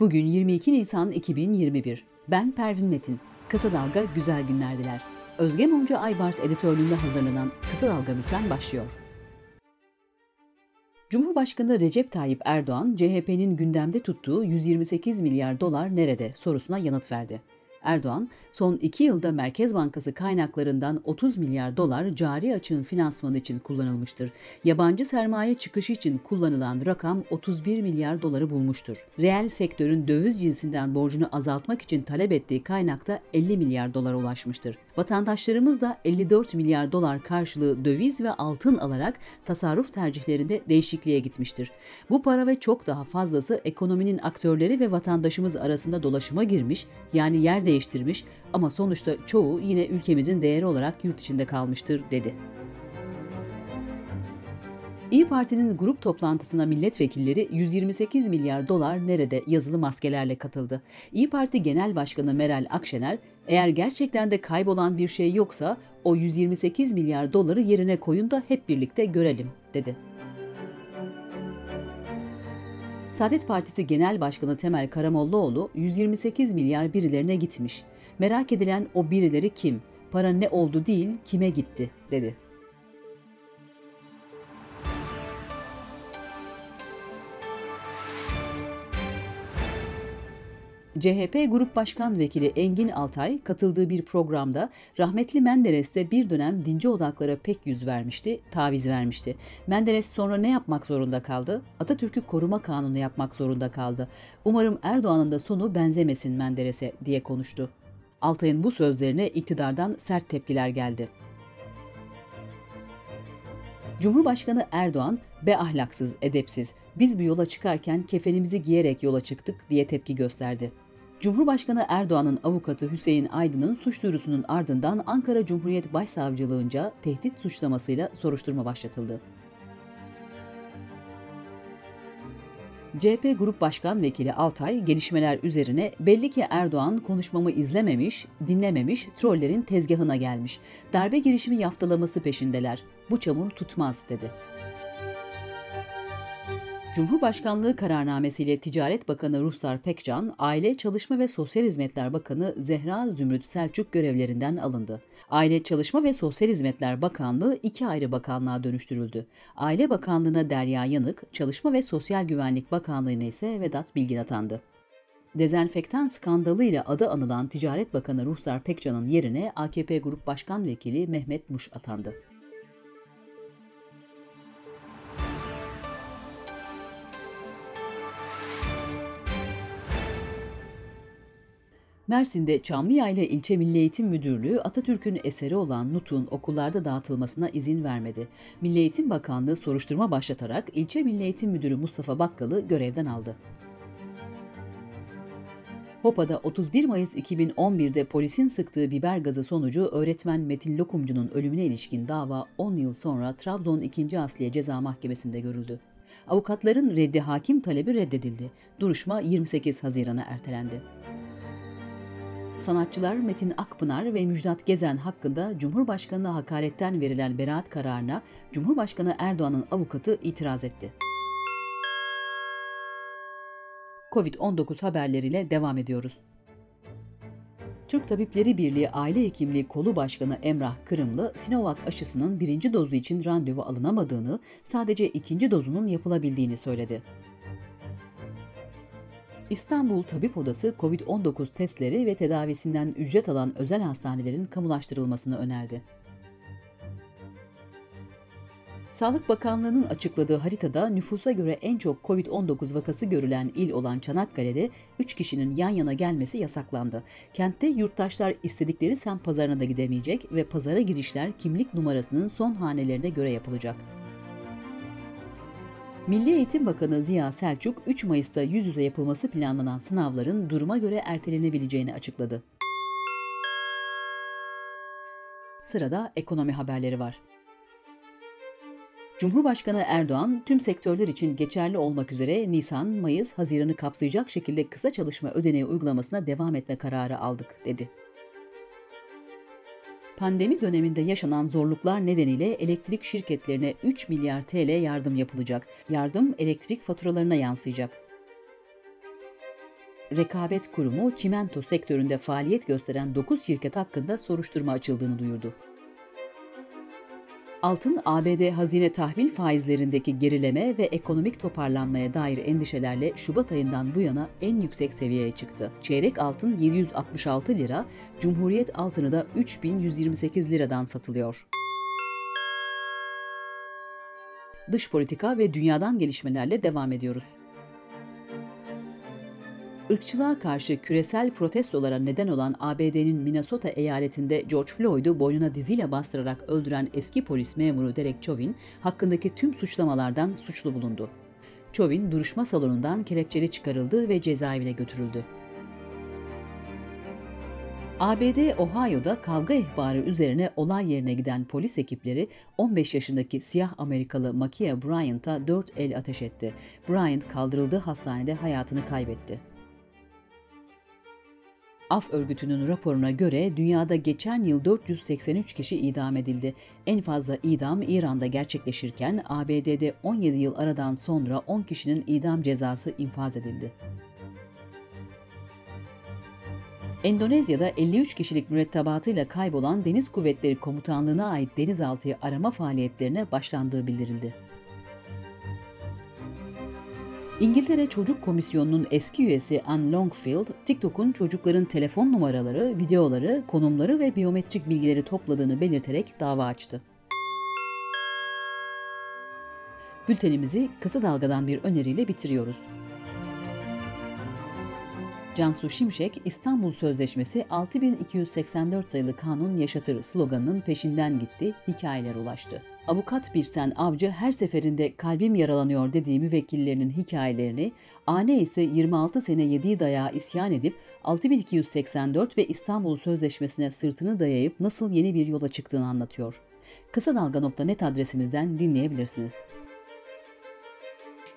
Bugün 22 Nisan 2021. Ben Pervin Metin. Kısa Dalga güzel günler diler. Özge Mumcu Aybars editörlüğünde hazırlanan Kısa Dalga Bülten başlıyor. Cumhurbaşkanı Recep Tayyip Erdoğan, CHP'nin gündemde tuttuğu 128 milyar dolar nerede sorusuna yanıt verdi. Erdoğan, son iki yılda Merkez Bankası kaynaklarından 30 milyar dolar cari açığın finansmanı için kullanılmıştır. Yabancı sermaye çıkışı için kullanılan rakam 31 milyar doları bulmuştur. Reel sektörün döviz cinsinden borcunu azaltmak için talep ettiği kaynakta 50 milyar dolara ulaşmıştır. Vatandaşlarımız da 54 milyar dolar karşılığı döviz ve altın alarak tasarruf tercihlerinde değişikliğe gitmiştir. Bu para ve çok daha fazlası ekonominin aktörleri ve vatandaşımız arasında dolaşıma girmiş, yani yer değiştirmiş ama sonuçta çoğu yine ülkemizin değeri olarak yurt içinde kalmıştır dedi. İyi Parti'nin grup toplantısına milletvekilleri 128 milyar dolar nerede yazılı maskelerle katıldı. İyi Parti Genel Başkanı Meral Akşener, eğer gerçekten de kaybolan bir şey yoksa o 128 milyar doları yerine koyun da hep birlikte görelim, dedi. Saadet Partisi Genel Başkanı Temel Karamollaoğlu 128 milyar birilerine gitmiş. Merak edilen o birileri kim? Para ne oldu değil, kime gitti, dedi. CHP Grup Başkan Vekili Engin Altay katıldığı bir programda rahmetli Menderes de bir dönem dinci odaklara pek yüz vermişti, taviz vermişti. Menderes sonra ne yapmak zorunda kaldı? Atatürk'ü koruma kanunu yapmak zorunda kaldı. Umarım Erdoğan'ın da sonu benzemesin Menderes'e diye konuştu. Altay'ın bu sözlerine iktidardan sert tepkiler geldi. Cumhurbaşkanı Erdoğan, be ahlaksız, edepsiz, biz bu yola çıkarken kefenimizi giyerek yola çıktık diye tepki gösterdi. Cumhurbaşkanı Erdoğan'ın avukatı Hüseyin Aydın'ın suç duyurusunun ardından Ankara Cumhuriyet Başsavcılığınca tehdit suçlamasıyla soruşturma başlatıldı. CHP Grup Başkan Vekili Altay gelişmeler üzerine belli ki Erdoğan konuşmamı izlememiş, dinlememiş, trollerin tezgahına gelmiş. Darbe girişimi yaftalaması peşindeler. Bu çamur tutmaz dedi. Cumhurbaşkanlığı kararnamesiyle Ticaret Bakanı Ruhsar Pekcan, Aile, Çalışma ve Sosyal Hizmetler Bakanı Zehra Zümrüt Selçuk görevlerinden alındı. Aile, Çalışma ve Sosyal Hizmetler Bakanlığı iki ayrı bakanlığa dönüştürüldü. Aile Bakanlığı'na Derya Yanık, Çalışma ve Sosyal Güvenlik Bakanlığı'na ise Vedat Bilgin atandı. Dezenfektan skandalıyla adı anılan Ticaret Bakanı Ruhsar Pekcan'ın yerine AKP Grup Başkan Vekili Mehmet Muş atandı. Mersin'de Çamlıyayla İlçe Milli Eğitim Müdürlüğü Atatürk'ün eseri olan Nut'un okullarda dağıtılmasına izin vermedi. Milli Eğitim Bakanlığı soruşturma başlatarak İlçe Milli Eğitim Müdürü Mustafa Bakkal'ı görevden aldı. Hopa'da 31 Mayıs 2011'de polisin sıktığı biber gazı sonucu öğretmen Metin Lokumcu'nun ölümüne ilişkin dava 10 yıl sonra Trabzon 2. Asliye Ceza Mahkemesi'nde görüldü. Avukatların reddi hakim talebi reddedildi. Duruşma 28 Haziran'a ertelendi. Sanatçılar Metin Akpınar ve Müjdat Gezen hakkında Cumhurbaşkanı'na hakaretten verilen beraat kararına Cumhurbaşkanı Erdoğan'ın avukatı itiraz etti. Covid-19 haberleriyle devam ediyoruz. Türk Tabipleri Birliği Aile Hekimliği Kolu Başkanı Emrah Kırımlı, Sinovac aşısının birinci dozu için randevu alınamadığını, sadece ikinci dozunun yapılabildiğini söyledi. İstanbul Tabip Odası COVID-19 testleri ve tedavisinden ücret alan özel hastanelerin kamulaştırılmasını önerdi. Sağlık Bakanlığı'nın açıkladığı haritada nüfusa göre en çok COVID-19 vakası görülen il olan Çanakkale'de 3 kişinin yan yana gelmesi yasaklandı. Kentte yurttaşlar istedikleri sem pazarına da gidemeyecek ve pazara girişler kimlik numarasının son hanelerine göre yapılacak. Milli Eğitim Bakanı Ziya Selçuk, 3 Mayıs'ta yüz yüze yapılması planlanan sınavların duruma göre ertelenebileceğini açıkladı. Sırada ekonomi haberleri var. Cumhurbaşkanı Erdoğan, tüm sektörler için geçerli olmak üzere Nisan, Mayıs, Haziran'ı kapsayacak şekilde kısa çalışma ödeneği uygulamasına devam etme kararı aldık, dedi. Pandemi döneminde yaşanan zorluklar nedeniyle elektrik şirketlerine 3 milyar TL yardım yapılacak. Yardım elektrik faturalarına yansıyacak. Rekabet Kurumu çimento sektöründe faaliyet gösteren 9 şirket hakkında soruşturma açıldığını duyurdu. Altın ABD hazine tahvil faizlerindeki gerileme ve ekonomik toparlanmaya dair endişelerle Şubat ayından bu yana en yüksek seviyeye çıktı. Çeyrek altın 766 lira, Cumhuriyet altını da 3128 liradan satılıyor. Dış politika ve dünyadan gelişmelerle devam ediyoruz. Irkçılığa karşı küresel protestolara neden olan ABD'nin Minnesota eyaletinde George Floyd'u boynuna diziyle bastırarak öldüren eski polis memuru Derek Chauvin hakkındaki tüm suçlamalardan suçlu bulundu. Chauvin duruşma salonundan kelepçeli çıkarıldı ve cezaevine götürüldü. ABD Ohio'da kavga ihbarı üzerine olay yerine giden polis ekipleri 15 yaşındaki siyah Amerikalı Makia Bryant'a 4 el ateş etti. Bryant kaldırıldığı hastanede hayatını kaybetti. Af örgütünün raporuna göre dünyada geçen yıl 483 kişi idam edildi. En fazla idam İran'da gerçekleşirken ABD'de 17 yıl aradan sonra 10 kişinin idam cezası infaz edildi. Endonezya'da 53 kişilik mürettebatıyla kaybolan Deniz Kuvvetleri Komutanlığı'na ait denizaltı arama faaliyetlerine başlandığı bildirildi. İngiltere Çocuk Komisyonu'nun eski üyesi Anne Longfield, TikTok'un çocukların telefon numaraları, videoları, konumları ve biyometrik bilgileri topladığını belirterek dava açtı. Bültenimizi kısa dalgadan bir öneriyle bitiriyoruz. Cansu Şimşek, İstanbul Sözleşmesi 6284 sayılı kanun yaşatır sloganının peşinden gitti, hikayeler ulaştı. Avukat Birsen Avcı her seferinde kalbim yaralanıyor dediği müvekkillerinin hikayelerini, Ane ise 26 sene yediği dayağı isyan edip 6284 ve İstanbul Sözleşmesi'ne sırtını dayayıp nasıl yeni bir yola çıktığını anlatıyor. Kısa Dalga.net adresimizden dinleyebilirsiniz.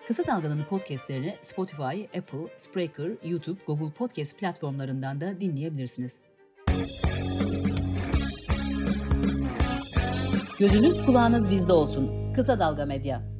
Kısa Dalga'nın podcastlerini Spotify, Apple, Spreaker, YouTube, Google Podcast platformlarından da dinleyebilirsiniz. Gözünüz kulağınız bizde olsun. Kısa Dalga Medya.